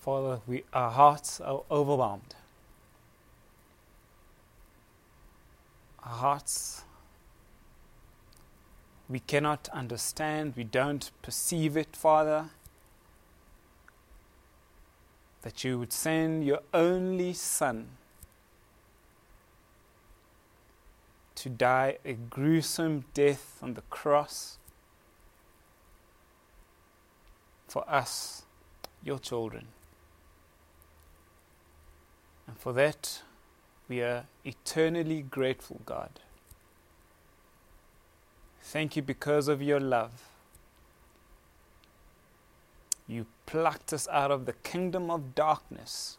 Father, we, our hearts are overwhelmed. Our hearts, we cannot understand, we don't perceive it, Father. That you would send your only Son to die a gruesome death on the cross for us, your children. And for that, we are eternally grateful, God. Thank you because of your love. You plucked us out of the kingdom of darkness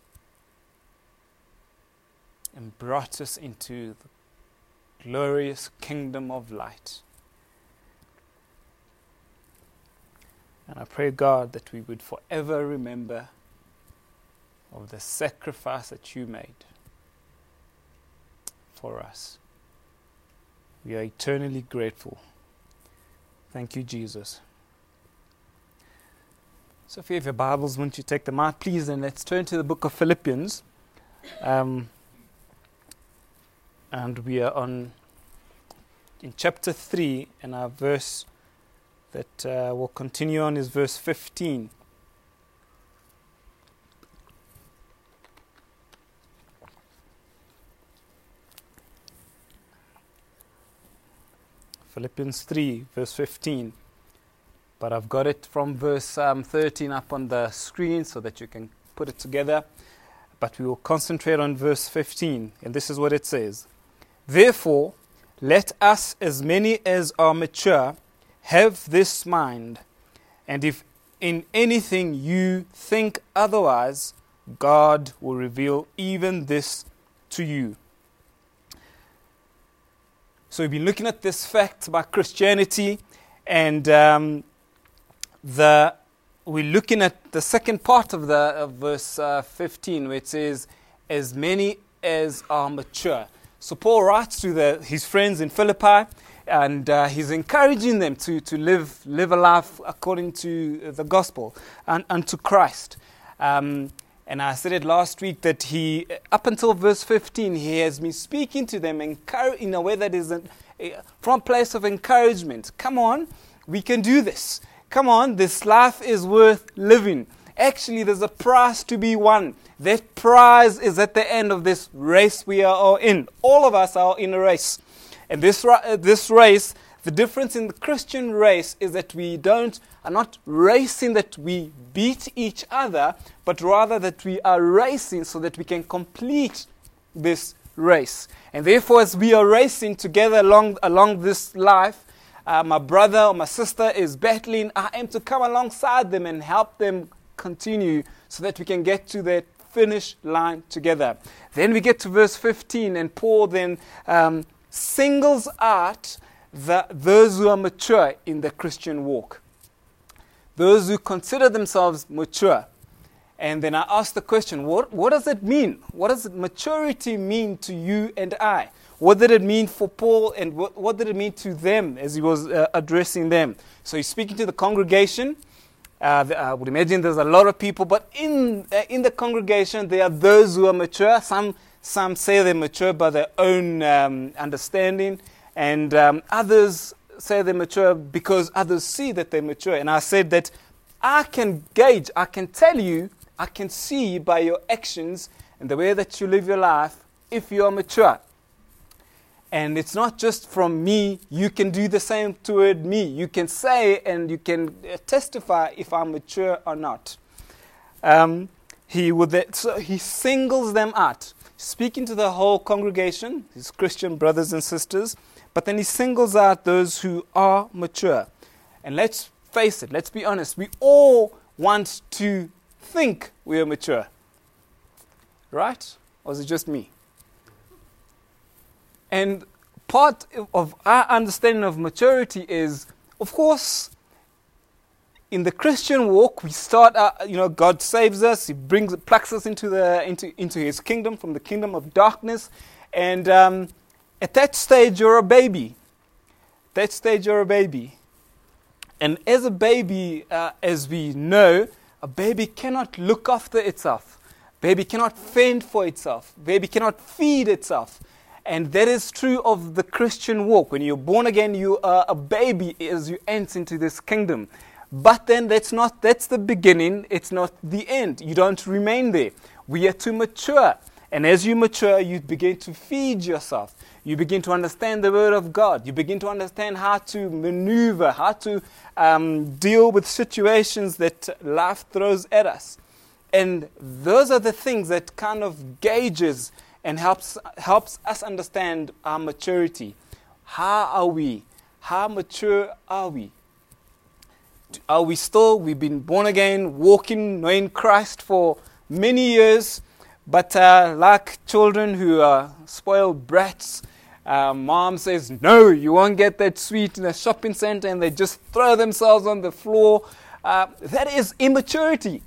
and brought us into the glorious kingdom of light. And I pray, God, that we would forever remember of the sacrifice that you made for us. We are eternally grateful. Thank you, Jesus. So, if you have your Bibles, won't you take them out, please? And let's turn to the book of Philippians. Um, and we are on in chapter 3, and our verse that uh, will continue on is verse 15. Philippians 3, verse 15. But I've got it from verse um, 13 up on the screen so that you can put it together. But we will concentrate on verse 15, and this is what it says Therefore, let us, as many as are mature, have this mind, and if in anything you think otherwise, God will reveal even this to you. So we've been looking at this fact about Christianity, and um, the we're looking at the second part of the of verse uh, 15, which says, "As many as are mature." So Paul writes to the, his friends in Philippi, and uh, he's encouraging them to, to live, live a life according to the gospel and, and to Christ. Um, and I said it last week that he, up until verse 15, he has been speaking to them in a way that is a, from a place of encouragement. Come on, we can do this. Come on, this life is worth living. Actually, there's a prize to be won. That prize is at the end of this race we are all in. All of us are in a race. And this, this race, the difference in the Christian race is that we don't, are not racing that we beat each other, but rather that we are racing so that we can complete this race. And therefore, as we are racing together along, along this life, uh, my brother or my sister is battling, I am to come alongside them and help them continue so that we can get to that finish line together. Then we get to verse 15, and Paul then um, singles out the, those who are mature in the Christian walk, those who consider themselves mature. And then I ask the question what, what does it mean? What does maturity mean to you and I? What did it mean for Paul and what, what did it mean to them as he was uh, addressing them? So he's speaking to the congregation. Uh, I would imagine there's a lot of people, but in, uh, in the congregation, there are those who are mature. Some some say they're mature by their own um, understanding, and um, others say they're mature because others see that they're mature. And I said that I can gauge, I can tell you, I can see by your actions and the way that you live your life if you are mature. And it's not just from me, you can do the same toward me. You can say and you can uh, testify if I'm mature or not. Um, he, would, so he singles them out speaking to the whole congregation, his Christian brothers and sisters, but then he singles out those who are mature. And let's face it, let's be honest, we all want to think we are mature. Right? Or is it just me? And part of our understanding of maturity is, of course, in the Christian walk, we start, uh, you know, God saves us. He brings, plucks us into, the, into, into His kingdom from the kingdom of darkness. And um, at that stage, you're a baby. That stage, you're a baby. And as a baby, uh, as we know, A baby cannot look after itself. Baby cannot fend for itself. Baby cannot feed itself. And that is true of the Christian walk. When you're born again, you are a baby as you enter into this kingdom. But then that's not that's the beginning, it's not the end. You don't remain there. We are to mature. And as you mature, you begin to feed yourself. You begin to understand the Word of God. You begin to understand how to maneuver, how to um, deal with situations that life throws at us. And those are the things that kind of gauges and helps, helps us understand our maturity. How are we? How mature are we? Are we still, we've been born again, walking, knowing Christ for many years, but uh, like children who are spoiled brats, uh, mom says, No, you won't get that sweet in a shopping center, and they just throw themselves on the floor. Uh, that is immaturity.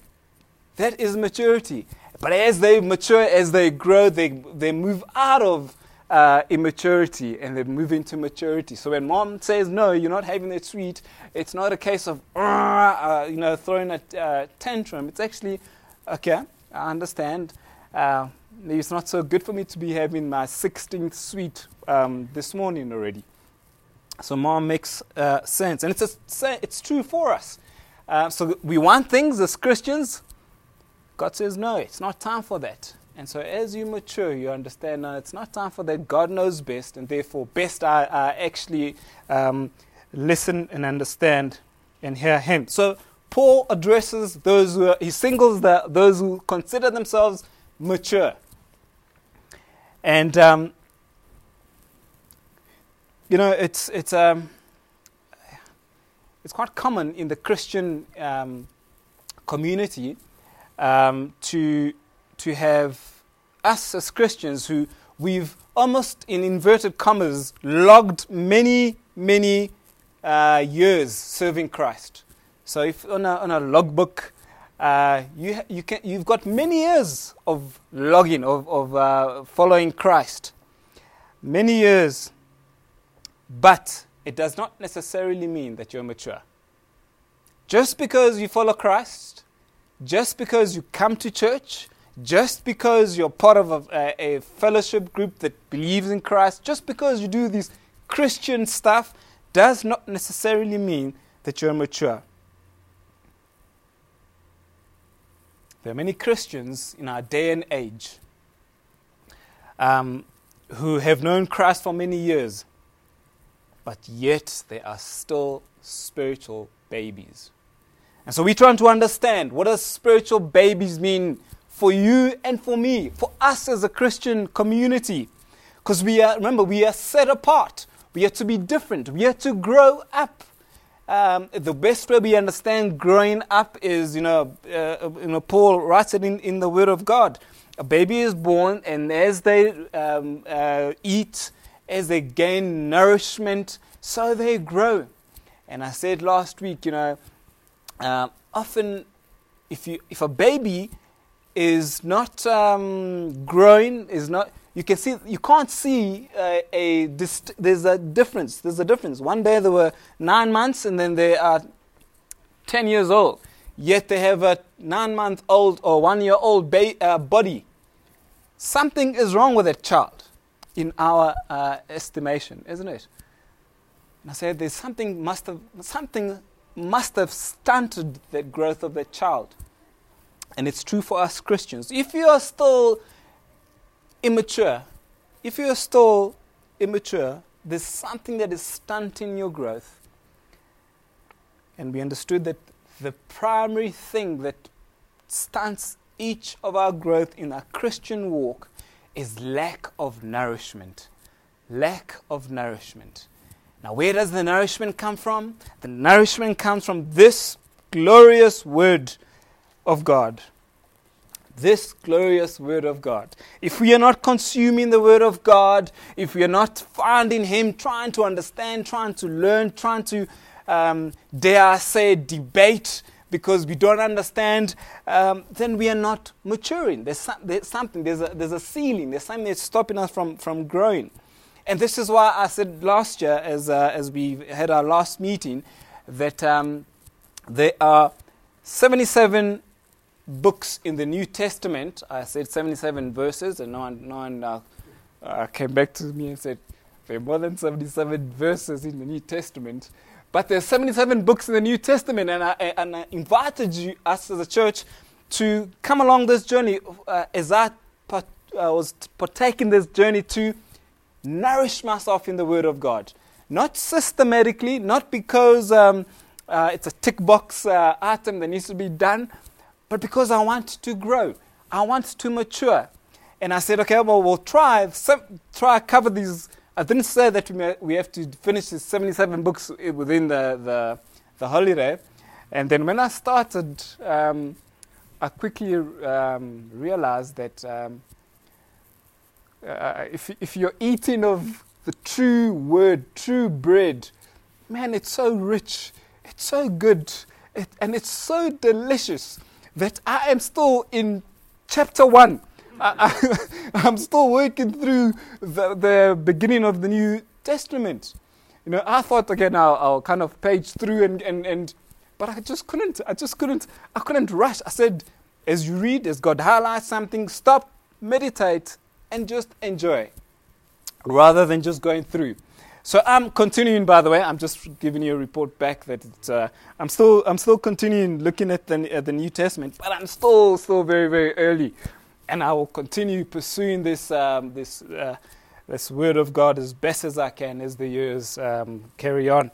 That is maturity. But as they mature, as they grow, they, they move out of uh, immaturity and they move into maturity. So when mom says, no, you're not having that sweet, it's not a case of, uh, you know, throwing a uh, tantrum. It's actually, okay, I understand. It's not so good for me to be having my 16th sweet um, this morning already. So mom makes uh, sense. And it's, a, it's true for us. Uh, so we want things as Christians, God says, no, it's not time for that. And so as you mature, you understand, no, it's not time for that. God knows best, and therefore, best I, I actually um, listen and understand and hear Him. So Paul addresses those who are, he singles the, those who consider themselves mature. And, um, you know, it's, it's, um, it's quite common in the Christian um, community um, to, to have us as Christians who we've almost, in inverted commas, logged many, many uh, years serving Christ. So if on a, on a logbook, uh, you, you can, you've got many years of logging, of, of uh, following Christ. Many years. But it does not necessarily mean that you're mature. Just because you follow Christ just because you come to church, just because you're part of a, a, fellowship group that believes in Christ, just because you do this Christian stuff, does not necessarily mean that you're mature. There are many Christians in our day and age um, who have known Christ for many years, but yet they are still spiritual babies. And so we're trying to understand what does spiritual babies mean for you and for me, for us as a Christian community. Because we are, remember, we are set apart. We are to be different. We are to grow up. Um, the best way we understand growing up is, you know, uh, you know Paul writes it in, in the Word of God. A baby is born, and as they um, uh, eat, as they gain nourishment, so they grow. And I said last week, you know, uh, often if, you, if a baby is not um, growing, is not, you can see, you can't see uh, a, dist- there's a difference. There's a difference. One day they were nine months and then they are 10 years old. Yet they have a nine month old or one year old ba- uh, body. Something is wrong with that child in our uh, estimation, isn't it? And I said, there's something must have, something must have stunted the growth of that child. And it's true for us Christians. If you are still immature, if you are still immature, there's something that is stunting your growth. And we understood that the primary thing that stunts each of our growth in our Christian walk is lack of nourishment. Lack of nourishment. Now, where does the nourishment come from? The nourishment comes from this glorious word of God. This glorious word of God. If we are not consuming the word of God, if we are not finding Him, trying to understand, trying to learn, trying to, um, dare I say, debate because we don't understand, um, then we are not maturing. There's, some, there's something, there's a, there's a ceiling, there's something that's stopping us from, from growing. And this is why I said last year, as, uh, as we had our last meeting, that um, there are 77 books in the New Testament. I said 77 verses, and no one, no one uh, uh, came back to me and said, there are more than 77 verses in the New Testament. But there are 77 books in the New Testament, and I, and I invited you, us as a church, to come along this journey uh, as I part, uh, was partaking this journey to nourish myself in the Word of God. Not systematically, not because um, uh, it's a tick box uh, item that needs to be done, but because I want to grow. I want to mature. And I said, okay, well, we'll try, try cover these. I didn't say that we, may, we have to finish the 77 books within the, the, the holiday. And then when I started, um, I quickly um, realized that um, uh, if, if you're eating of the true word, true bread, man, it's so rich, it's so good, it, and it's so delicious that I am still in chapter one. I, am still working through the, the beginning of the New Testament. You know, I thought again I'll, I'll kind of page through and, and, and but I just couldn't. I just couldn't. I couldn't rush. I said, as you read, as God highlights something, stop, meditate, and just enjoy, rather than just going through. So I'm continuing, by the way. I'm just giving you a report back that uh, I'm still I'm still continuing looking at the at the New Testament, but I'm still still very very early, and I will continue pursuing this um, this uh, this Word of God as best as I can as the years um, carry on.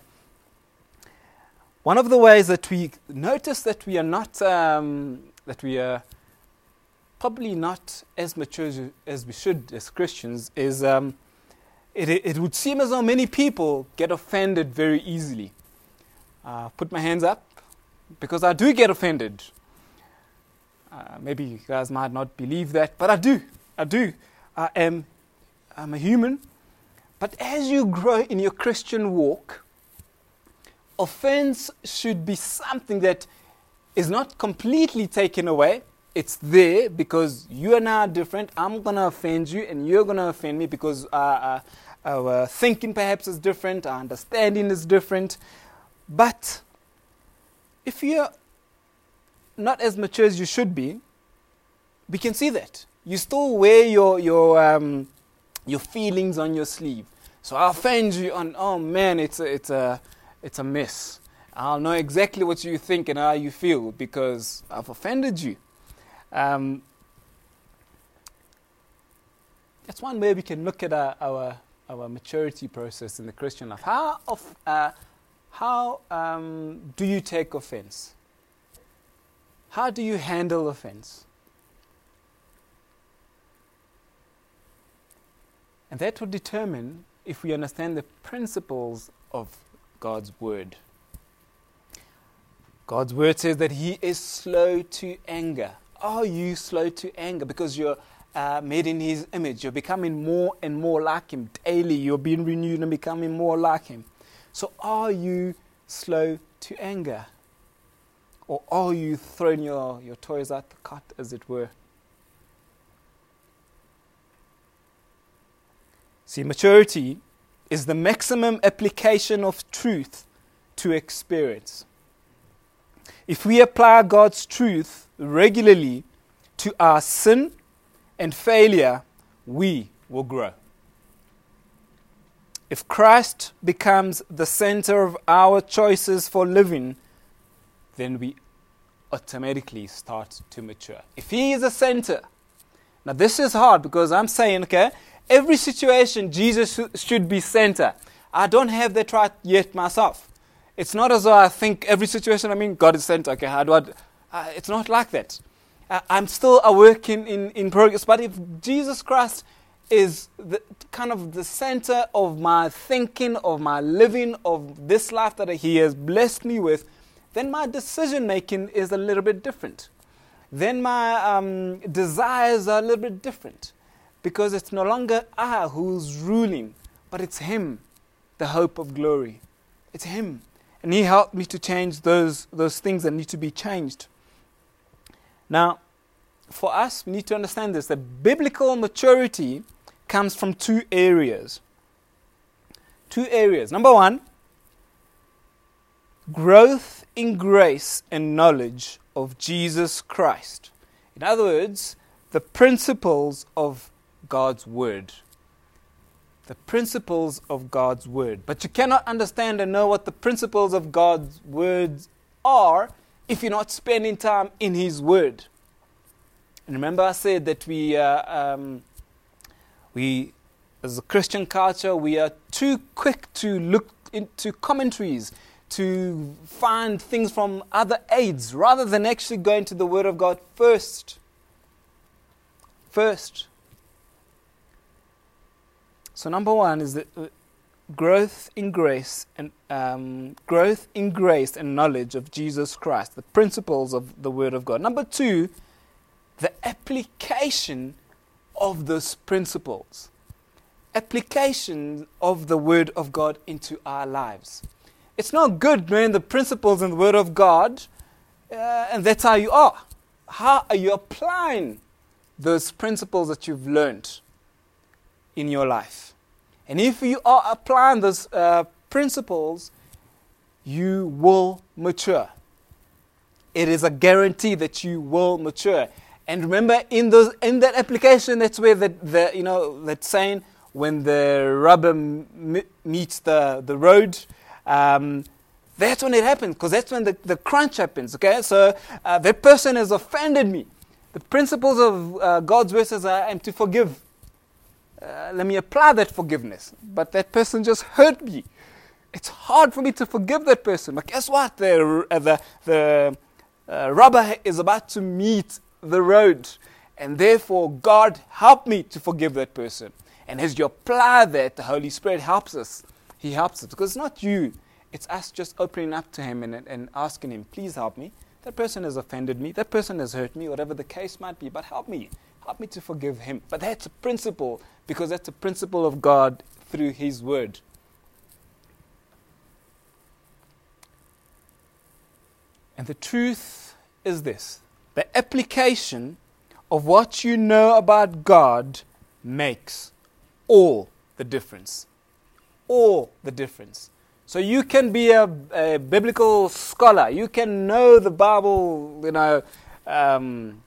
One of the ways that we notice that we are not um, that we are probably not as mature as we should as Christians is um, it, it would seem as though many people get offended very easily. Uh, put my hands up because I do get offended. Uh, maybe you guys might not believe that, but I do. I do. I am I'm a human. But as you grow in your Christian walk, offense should be something that is not completely taken away, it's there because you and I are different. I'm to offend you, and you're to offend me because uh, uh, our thinking perhaps is different, our understanding is different. But if you're not as mature as you should be, we can see that. You still wear your, your, um, your feelings on your sleeve. So I'll offend you on, oh man, it's a, it's, a, it's a mess. I'll know exactly what you think and how you feel because I've offended you. Um, that's one way we can look at our, our, our, maturity process in the Christian life. How, of, uh, how um, do you take offense? How do you handle offense? And that will determine if we understand the principles of God's Word. God's Word says that He is slow to anger. Are you slow to anger? Because you're uh, made in His image. You're becoming more and more like Him daily. You're being renewed and becoming more like Him. So, are you slow to anger? Or are you throwing your, your toys out the cot, as it were? See, maturity is the maximum application of truth to experience. If we apply God's truth regularly to our sin and failure, we will grow. If Christ becomes the center of our choices for living, then we automatically start to mature. If He is the center, now this is hard because I'm saying, okay, every situation Jesus should be center. I don't have that right yet myself. It's not as though I think every situation I mean, God is center. Okay, how do I? Uh, it's not like that. Uh, I'm still a work in, in, in progress. But if Jesus Christ is the, kind of the center of my thinking, of my living, of this life that He has blessed me with, then my decision making is a little bit different. Then my um, desires are a little bit different because it's no longer I who's ruling, but it's Him, the hope of glory. It's Him. And He helped me to change those, those things that need to be changed. Now, for us, we need to understand this that biblical maturity comes from two areas. Two areas. Number one, growth in grace and knowledge of Jesus Christ. In other words, the principles of God's Word. The principles of God's Word. But you cannot understand and know what the principles of God's words are if you're not spending time in His Word. And remember, I said that we, uh, um, we, as a Christian culture, we are too quick to look into commentaries to find things from other aids rather than actually going to the Word of God first. First. So, number one is that uh, growth in grace and um, growth in grace and knowledge of Jesus Christ, the principles of the Word of God. Number two, the application of those principles, application of the Word of God into our lives. It's not good knowing the principles in the Word of God, uh, and that's how you are. How are you applying those principles that you've learned in your life? And if you are applying those uh, principles, you will mature. It is a guarantee that you will mature. And remember, in those in that application, that's where the, the you know that saying when the rubber m- meets the the road, um, that's when it happens, because that's when the, the crunch happens. Okay, so uh, that person has offended me. The principles of uh, God's word are, I am to forgive. Uh, let me apply that forgiveness. But that person just hurt me. It's hard for me to forgive that person. But guess what? The, uh, the, the uh, rubber is about to meet the road. And therefore, God help me to forgive that person. And as you apply that, the Holy Spirit helps us he helps us. Because it's not you, it's us just opening up to Him and, and asking Him, please help me. That person has offended me, that person has hurt me, whatever the case might be, but help me. Help me to forgive him. But that's a principle, because that's a principle of God through His Word. And the truth is this the application of what you know about God makes all the difference all the difference. So you can be a, a biblical scholar. You can know the Bible, you know, um,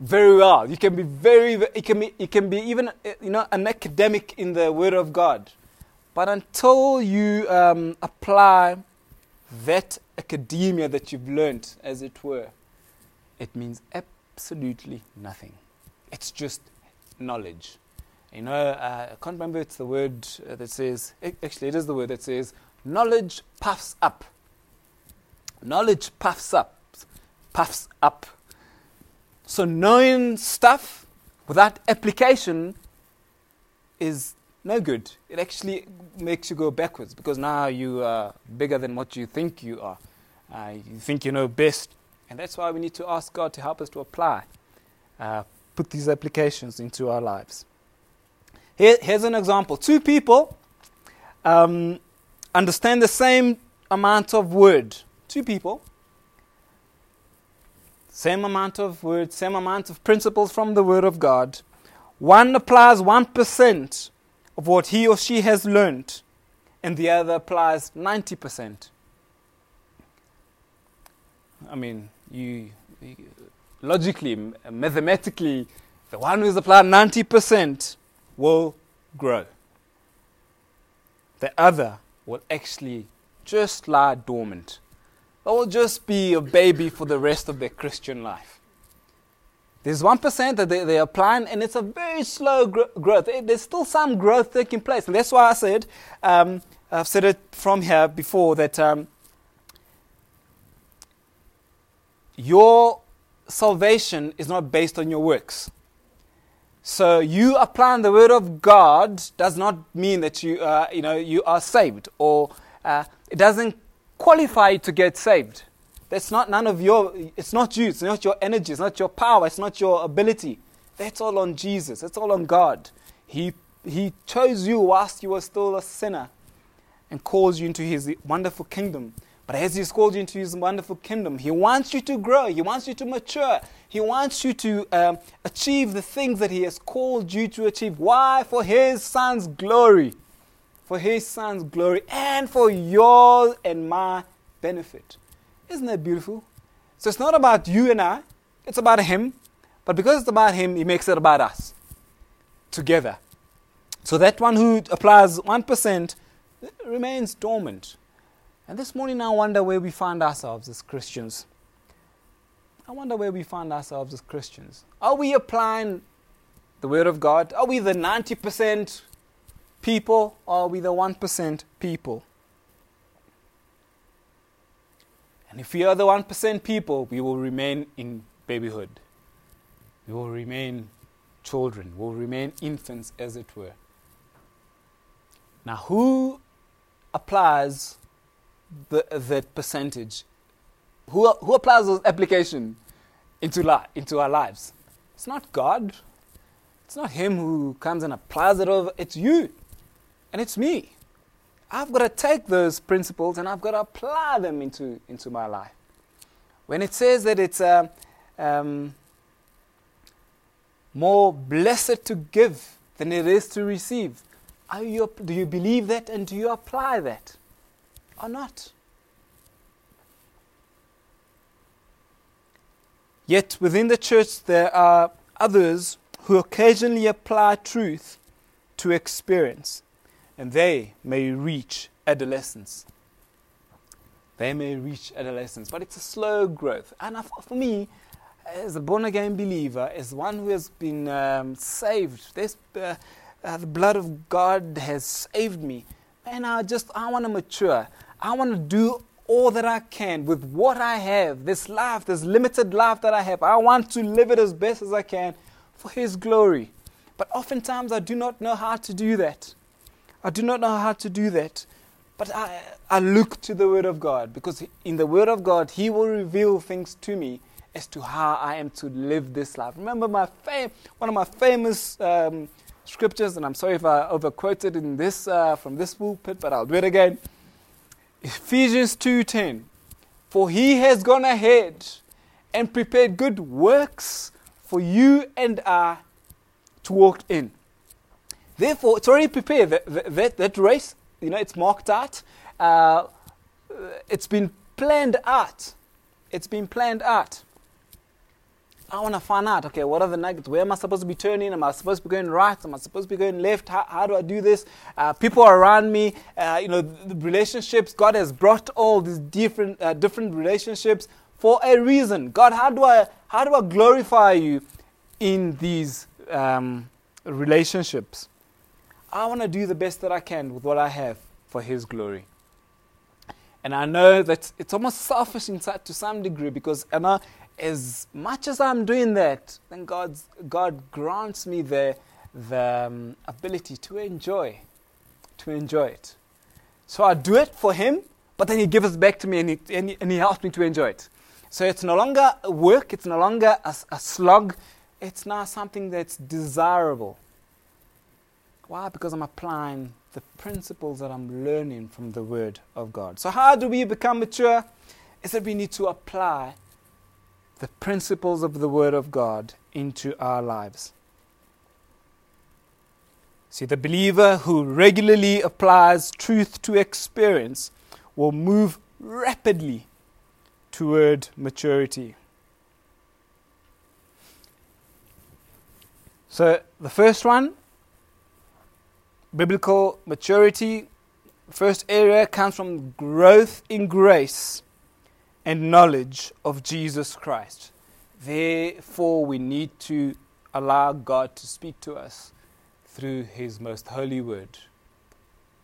very well. You can be very, you can be, you can be even, you know, an academic in the Word of God. But until you um, apply that academia that you've learned, as it were, it means absolutely nothing. It's just knowledge. You know, uh, I can't remember it's the word that says, actually, it is the word that says, knowledge puffs up. Knowledge puffs up. Puffs up. So, knowing stuff without application is no good. It actually makes you go backwards because now you are bigger than what you think you are. Uh, you think you know best. And that's why we need to ask God to help us to apply, uh, put these applications into our lives. Here, here's an example. Two people um, understand the same amount of word. Two people. Same amount of words, same amount of principles from the Word of God. One applies 1% of what he or she has learned, and the other applies 90%. I mean, you, you logically, mathematically, the one who's applied 90% will grow. The other will actually just lie dormant. They will just be a baby for the rest of their Christian life. There's 1% that they, they are applying, and it's a very slow gro- growth. There's still some growth taking place. And that's why I said, um, I've said it from here before, that um, your salvation is not based on your works. So you applying the word of God does not mean that you, uh, you know, you are saved, or uh, it doesn't qualify to get saved. That's not none of your. It's not you. It's not your energy. It's not your power. It's not your ability. That's all on Jesus. That's all on God. He He chose you whilst you were still a sinner, and calls you into His wonderful kingdom. But as He's called you into His wonderful kingdom, He wants you to grow. He wants you to mature. He wants you to um, achieve the things that He has called you to achieve. Why? For His Son's glory. For His Son's glory and for your and my benefit. Isn't that beautiful? So it's not about you and I, it's about Him. But because it's about Him, He makes it about us together. So that one who applies 1% remains dormant. And this morning, I wonder where we find ourselves as Christians. I wonder where we find ourselves as Christians. Are we applying the Word of God? Are we the 90% people or are we the 1% people? And if we are the 1% people, we will remain in babyhood. We will remain children, we will remain infants, as it were. Now, who applies the, that percentage? Who, who applies those application into, li- into our lives? It's not God. It's not Him who comes and applies it over. It's you. And it's me. I've got to take those principles and I've got to apply them into, into my life. When it says that it's um, um, more blessed to give than it is to receive, you, do you believe that and do you apply that or not? Yet within the church, there are others who occasionally apply truth to experience, and they may reach adolescence. They may reach adolescence, but it's a slow growth. And for me, as a born again believer, as one who has been um, saved, this, uh, uh, the blood of God has saved me. and I just I want to mature. I want to do all that I can with what I have, this life, this limited life that I have. I want to live it as best as I can for His glory. But oftentimes I do not know how to do that. I do not know how to do that. But I, I look to the Word of God because in the Word of God, He will reveal things to me as to how I am to live this life. Remember my fam- one of my famous um, scriptures, and I'm sorry if I overquoted in this uh, from this pulpit, but I'll do it again. Ephesians 2:10 For he has gone ahead and prepared good works for you and I to walk in. Therefore, it's already prepared. That, that, that race, you know, it's marked out. Uh, it's been planned out. It's been planned out. I want to find out, okay, what are the nuggets? Where am I supposed to be turning? Am I supposed to be going right? Am I supposed to be going left? How, how do I do this? Uh, people around me, uh, you know, the relationships. God has brought all these different, uh, different relationships for a reason. God, how do I, how do I glorify you in these um, relationships? I want to do the best that I can with what I have for His glory. And I know that it's almost selfish inside to some degree because I know as much as I'm doing that, then God's, God grants me the, the um, ability to enjoy, to enjoy it. So I do it for Him, but then He gives it back to me and He, and he, and he helps me to enjoy it. So it's no longer work, it's no longer a, a slog, it's now something that's desirable. Why? Because I'm applying the principles that I'm learning from the Word of God. So, how do we become mature? Is that we need to apply the principles of the Word of God into our lives. See, the believer who regularly applies truth to experience will move rapidly toward maturity. So, the first one, biblical maturity, first area comes from growth in grace and knowledge of Jesus Christ. Therefore, we need to allow God to speak to us through His most holy word.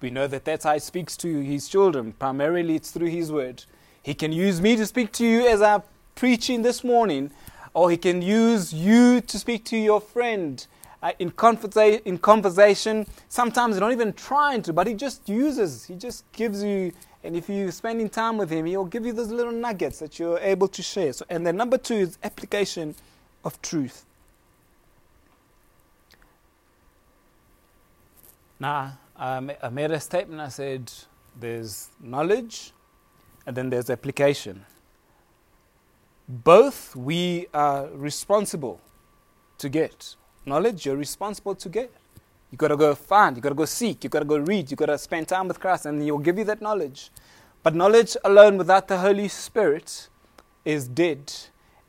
We know that that's how He speaks to His children. Primarily, it's through His word. He can use me to speak to you as I'm preaching this morning, or He can use you to speak to your friend. Uh, in, conversa- in conversation, sometimes you're not even trying to, but he just uses, he just gives you and if you're spending time with Him, He'll give you those little nuggets that you're able to share. So, and then number two is application of truth. Now, I made a statement. I said there's knowledge and then there's application. Both we are responsible to get. Knowledge, you're responsible to get. You got to go find, you got to go seek, you got to go read, you got to spend time with Christ, and He'll give you that knowledge. But knowledge alone without the Holy Spirit is dead.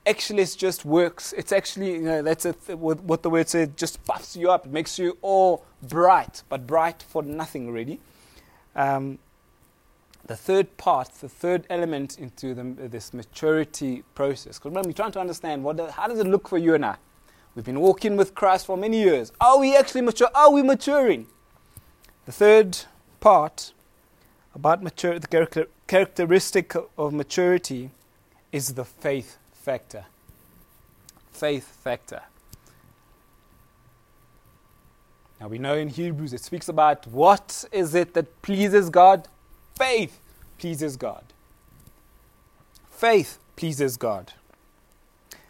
Actually, it's just works. It's actually, you know, that's th- what the word says, just puffs you up. It makes you all bright, but bright for nothing, really. Um, the third part, the third element into the, this maturity process. Because remember, we're trying to understand what, how does it look for you and I? We've been walking with Christ for many years. Are we actually mature? Are we maturing? The third part about mature, the character, characteristic of maturity is the faith factor. Faith factor. Now we know in Hebrews it speaks about what is it that pleases God? Faith pleases God. Faith pleases God.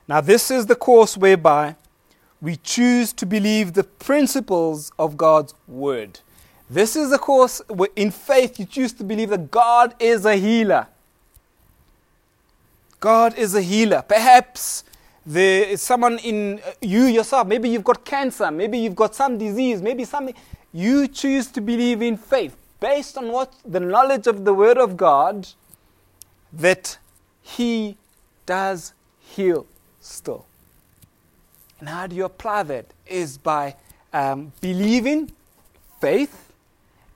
Now, this is the course whereby we choose to believe the principles of God's word. This is the course in faith you choose to believe that God is a healer. God is a healer. Perhaps there is someone in uh, you yourself, maybe you've got cancer, maybe you've got some disease, maybe something. You choose to believe in faith based on what the knowledge of the Word of God that He does heal still. And how do you apply that? Is by um, believing faith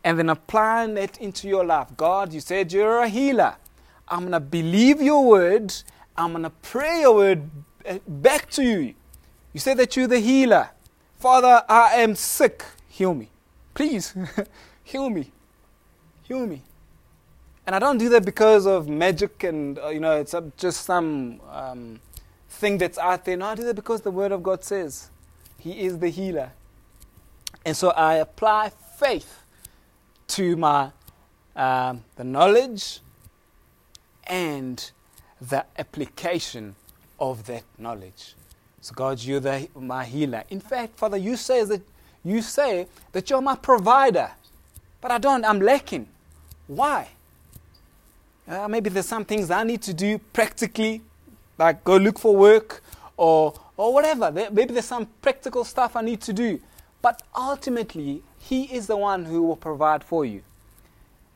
and then applying it into your life. God, you said you're a healer. I'm going to believe your word. I'm going to pray your word uh, back to you. You said that you're the healer. Father, I am sick. Heal me. Please, heal me heal me. And I don't do that because of magic and, uh, you know, it's just some um, thing that's out there. No, I do that because the Word of God says He is the healer. And so I apply faith to my um, the knowledge and the application of that knowledge. So God, you're the, my healer. In fact, Father, you say that you say that you're my provider, but I don't. I'm lacking. Why? Uh, maybe there's some things I need to do practically, like go look for work or, or whatever. Maybe there's some practical stuff I need to do. But ultimately, He is the one who will provide for you.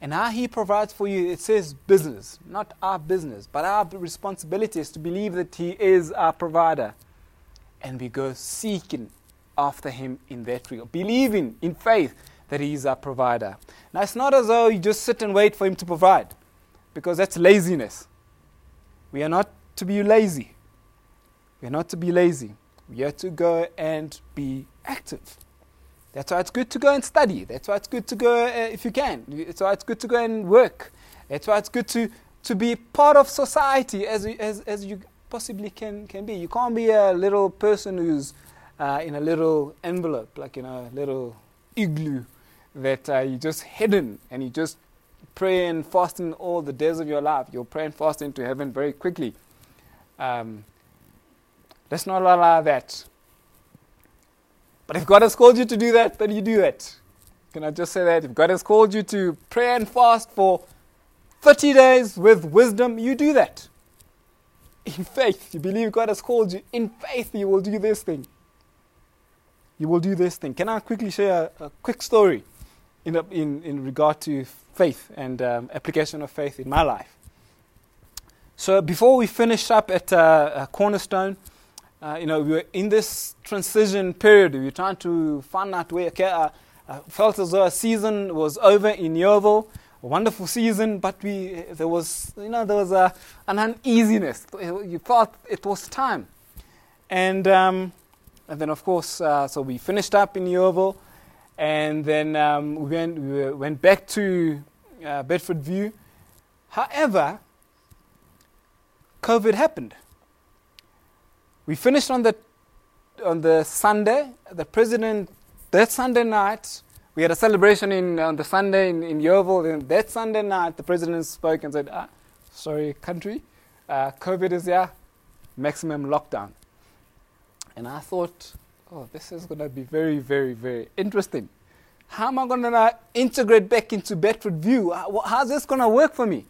And how He provides for you, it says business, not our business, but our responsibility is to believe that He is our provider. And we go seeking after Him in that regard, believing in faith that He is our provider. Now, it's not as though you just sit and wait for Him to provide, because that's laziness. We are not to be lazy. We are not to be lazy. We are to go and be active. That's why it's good to go and study. That's why it's good to go uh, if you can. That's why it's good to go and work. That's why it's good to, to be part of society as, as, as you possibly can, can be. You can't be a little person who's uh, in a little envelope, like in a little igloo that uh, you just hidden and you just pray and fasting all the days of your life. You'll pray and fast into heaven very quickly. Um, let's not allow that. But if God has called you to do that, then you do it. Can I just say that? If God has called you to pray and fast for 30 days with wisdom, you do that. In faith, you believe God has called you. In faith, you will do this thing. You will do this thing. Can I quickly share a, a quick story? in, in, in regard to faith and um, application of faith in my life. So before we finished up at uh, Cornerstone, uh, you know, we were in this transition period. We were trying to find out where. Okay, uh, I felt as though a season was over in Yeoville, a wonderful season, but we there was you know there was a, an uneasiness. You felt it was time, and um, and then of course, uh, so we finished up in Yeoville. And then um, we, went, we went back to uh, Bedfordview. However, COVID happened. We finished on the, on the Sunday. The president, that Sunday night, we had a celebration in, on the Sunday in, in Yeoville. And that Sunday night, the president spoke and said, ah, sorry, country, uh, COVID is here, maximum lockdown. And I thought, oh, this is going to be very, very, very interesting. How am I going to integrate back into Bedfordview? How's this going to work for me?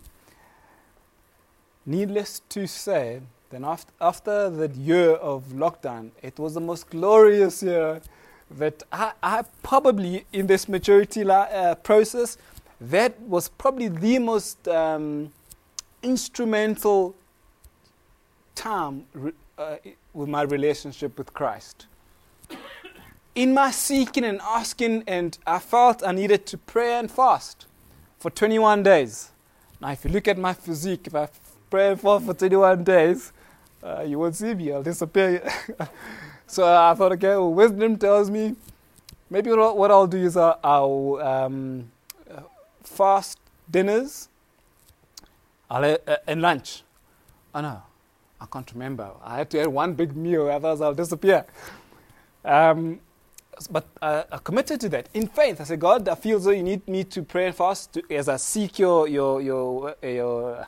Needless to say, then after, that year of lockdown, it was the most glorious year that I, I probably, in this maturity uh, process, that was probably the most um, instrumental time uh, with my relationship with Christ. In my seeking and asking, and I felt I needed to pray and fast for 21 days. Now, if you look at my physique, if I pray and fast for 21 days, uh, you won't see me, I'll disappear. so I thought, okay, well, wisdom tells me maybe what I'll do is I'll, I'll um, fast dinners I'll, uh, and lunch. Oh no, I can't remember. I had to have one big meal, otherwise I'll disappear. Um, but uh, I committed to that in faith. I said, God, I feel so you need me to pray and fast to, as I seek your your your, your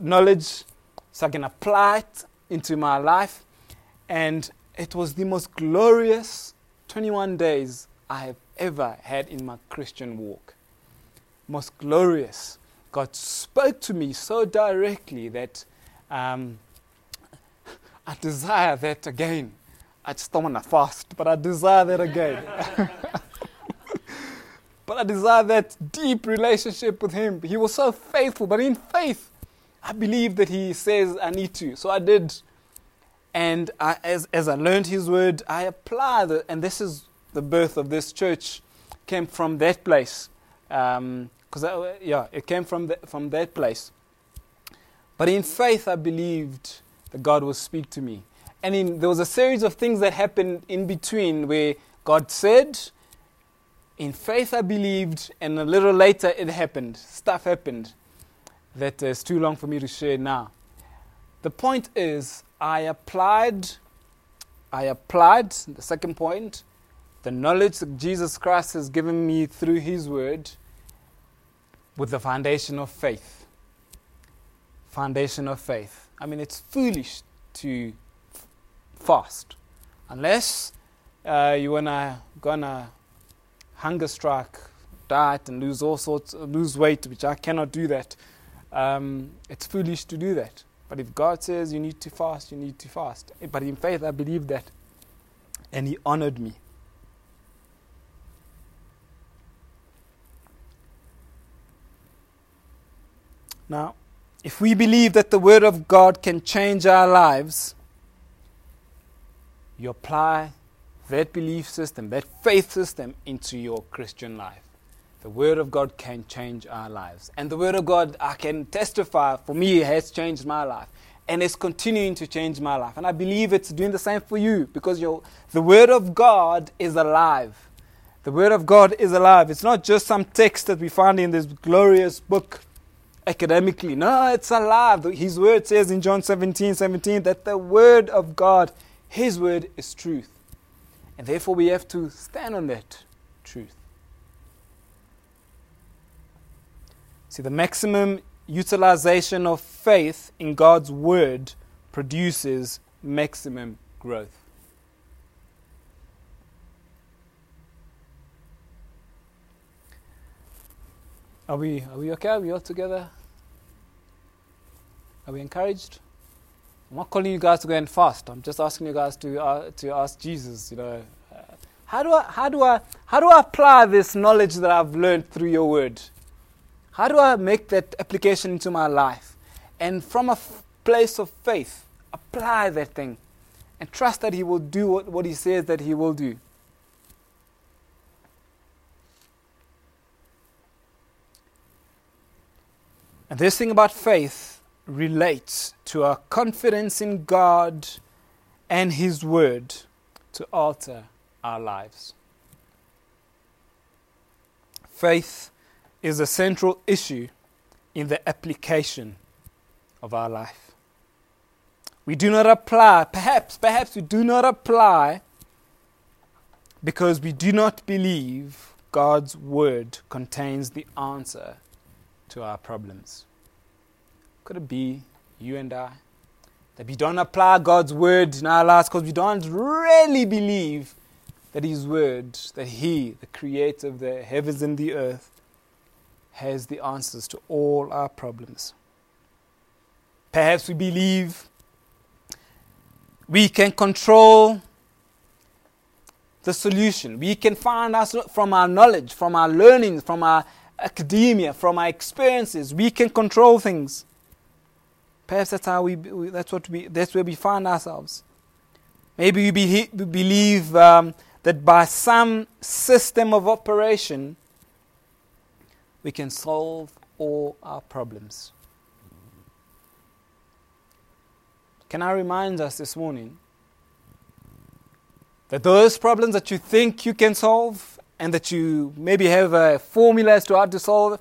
knowledge, so I can apply it into my life. And it was the most glorious 21 days I have ever had in my Christian walk. Most glorious. God spoke to me so directly that um, I desire that again. I just don't want to fast, but I desire that again. but I desire that deep relationship with Him. He was so faithful, but in faith, I believe that He says I need to. So I did. And I, as, as I learned His word, I applied. And this is the birth of this church, came from that place. Um, because yeah, it came from the, from that place. But in faith, I believed that God would speak to me. And in, there was a series of things that happened in between where God said, in faith, I believed, and a little later it happened. Stuff happened that is too long for me to share now. The point is, I applied, I applied, the second point, the knowledge that Jesus Christ has given me through His Word with the foundation of faith. Foundation of faith. I mean, it's foolish to fast unless uh, you wanna gonna hunger strike, diet, and lose all sorts, lose weight, which I cannot do that. Um, it's foolish to do that. But if God says you need to fast, you need to fast. But in faith, I believe that, and He honored me. Now, if we believe that the Word of God can change our lives, you apply that belief system, that faith system into your Christian life. The Word of God can change our lives. And the Word of God, I can testify, for me, has changed my life. And it's continuing to change my life. And I believe it's doing the same for you because the Word of God is alive. The Word of God is alive. It's not just some text that we find in this glorious book academically. No, it's alive. His word says in John 17 17 that the word of God, His word, is truth. And therefore, we have to stand on that truth. See, the maximum utilization of faith in God's word produces maximum growth. Are we, are we okay? Are we all together? Are we encouraged? I'm not calling you guys to go and fast. I'm just asking you guys to, uh, to ask Jesus, you know, uh, how, do I, how, do I, how do I apply this knowledge that I've learned through your word? How do I make that application into my life? And from a f- place of faith, apply that thing and trust that He will do what, what He says that He will do. And this thing about faith relates to our confidence in God and His Word to alter our lives. Faith is a central issue in the application of our life. We do not apply, perhaps, perhaps we do not apply because we do not believe God's Word contains the answer to our problems. Could it be you and I? That we don't apply God's word in our lives because we don't really believe that His word, that He, the creator of the heavens and the earth, has the answers to all our problems. Perhaps we believe we can control the solution. We can find us from our knowledge, from our learning, from our academia, from our experiences. We can control things. Perhaps that's how we, that's what we, that's where we find ourselves. Maybe we, be, we believe um, that by some system of operation, we can solve all our problems. Can I remind us this morning that those problems that you think you can solve and that you maybe have a formula as to how to solve,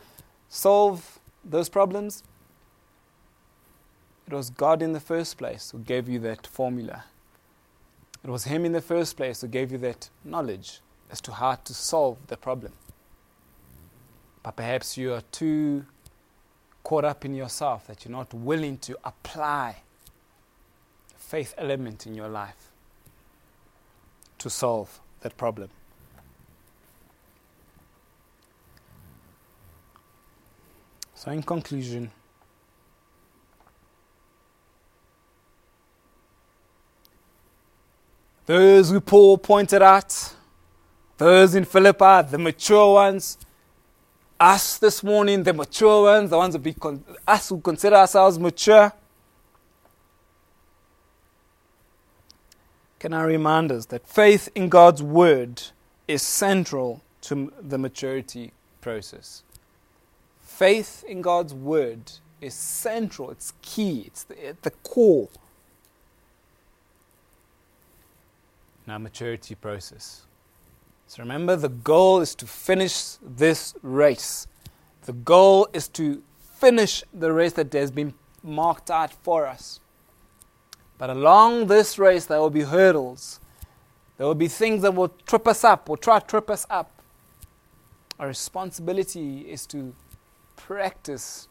solve those problems, it was God in the first place who gave you that formula. It was Him in the first place who gave you that knowledge as to how to solve the problem. But perhaps you are too caught up in yourself that you're not willing to apply the faith element in your life to solve that problem. So, in conclusion, those who Paul pointed out, those in Philippi, the mature ones, us this morning, the mature ones, the ones that we con- us who consider ourselves mature, can I remind us that faith in God's Word is central to the maturity process. Faith in God's Word is central, it's key, it's the, the core in our maturity process. So remember, the goal is to finish this race. The goal is to finish the race that has been marked out for us. But along this race, there will be hurdles. There will be things that will trip us up or try to trip us up. Our responsibility is to practice,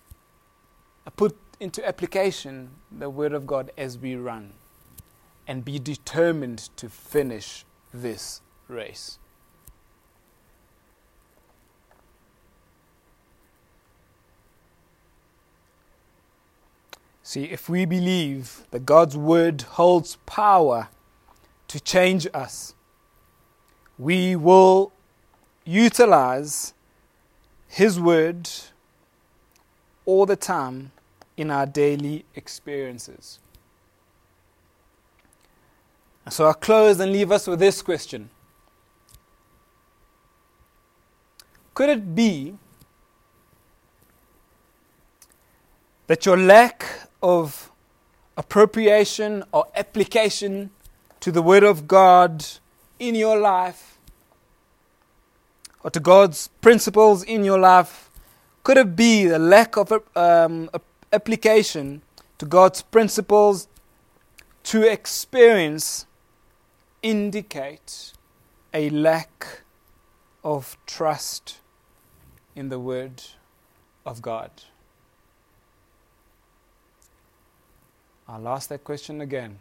uh, put into application the Word of God as we run, and be determined to finish this race. See, if we believe that God's word holds power to change us, we will utilize His word all the time in our daily experiences. So I'll close and leave us with this question Could it be that your lack of appropriation or application to the Word of God in your life or to God's principles in your life? Could it be the lack of um, application to God's principles to experience indicate a lack of trust in the Word of God? I'll ask that question again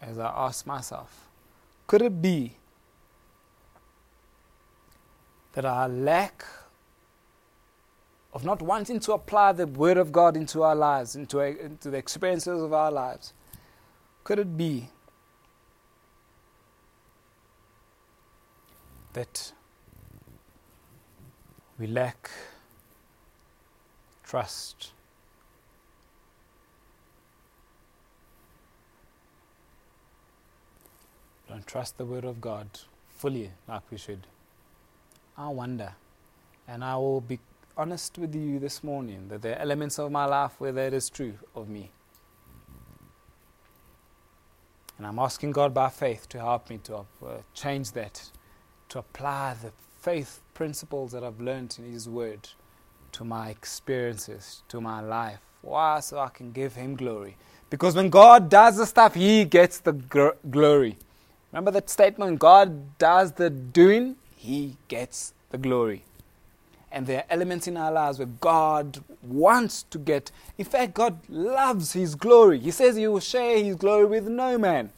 as I ask myself Could it be that our lack of not wanting to apply the Word of God into our lives, into, into the experiences of our lives, could it be that we lack trust? Don't trust the Word of God fully like we should. I wonder, and I will be honest with you this morning that there are elements of my life where that is true of me. And I'm asking God by faith to help me to uh, change that, to apply the faith principles that I've learned in His Word to my experiences, to my life. Why? So I can give Him glory. Because when God does the stuff, He gets the gr- glory. Remember that statement God does the doing, He gets the glory. And there are elements in our lives where God wants to get, in fact, God loves His glory. He says He will share His glory with no man.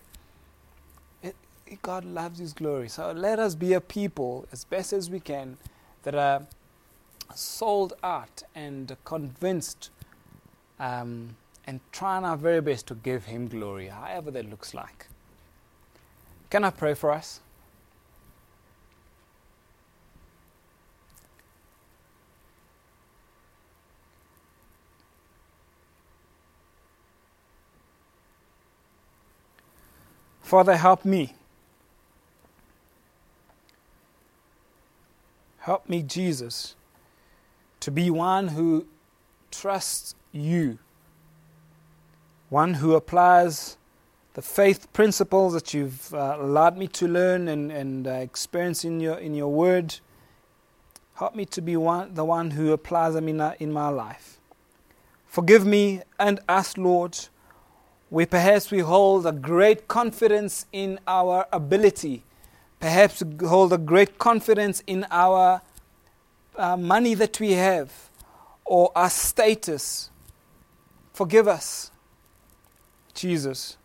God loves His glory. So let us be a people, as best as we can, that are sold out and convinced um, and trying our very best to give Him glory, however that looks like. Can I pray for us? Father, help me. Help me, Jesus, to be one who trusts you, one who applies the faith principles that you've uh, allowed me to learn and, and uh, experience in your, in your word. Help me to be one, the one who applies them in, uh, in my life. Forgive me and us, Lord, where perhaps we hold a great confidence in our ability, perhaps hold a great confidence in our uh, money that we have or our status. Forgive us, Jesus.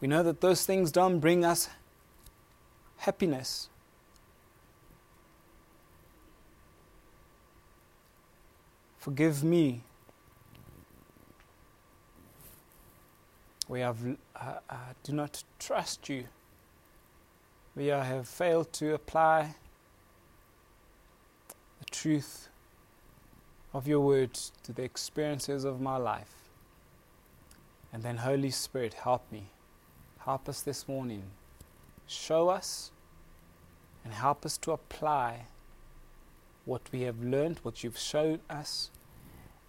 We know that those things don't bring us happiness. Forgive me. Uh, uh, do not trust you. We have failed to apply the truth of your words to the experiences of my life. And then, Holy Spirit, help me. Help us this morning. Show us and help us to apply what we have learned, what you've shown us,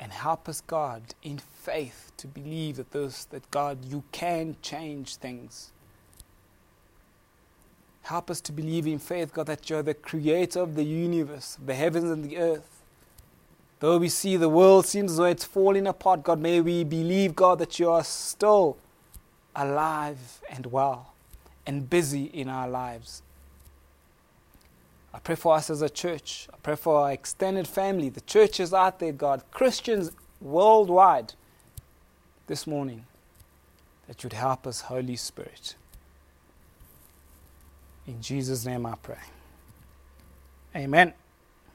and help us, God, in faith to believe that those that God you can change things. Help us to believe in faith, God, that you're the creator of the universe, the heavens and the earth. Though we see the world seems as though it's falling apart, God, may we believe, God, that you are still alive and well and busy in our lives. I pray for us as a church. I pray for our extended family, the churches out there, God, Christians worldwide this morning, that you'd help us, Holy Spirit. In Jesus' name I pray. Amen.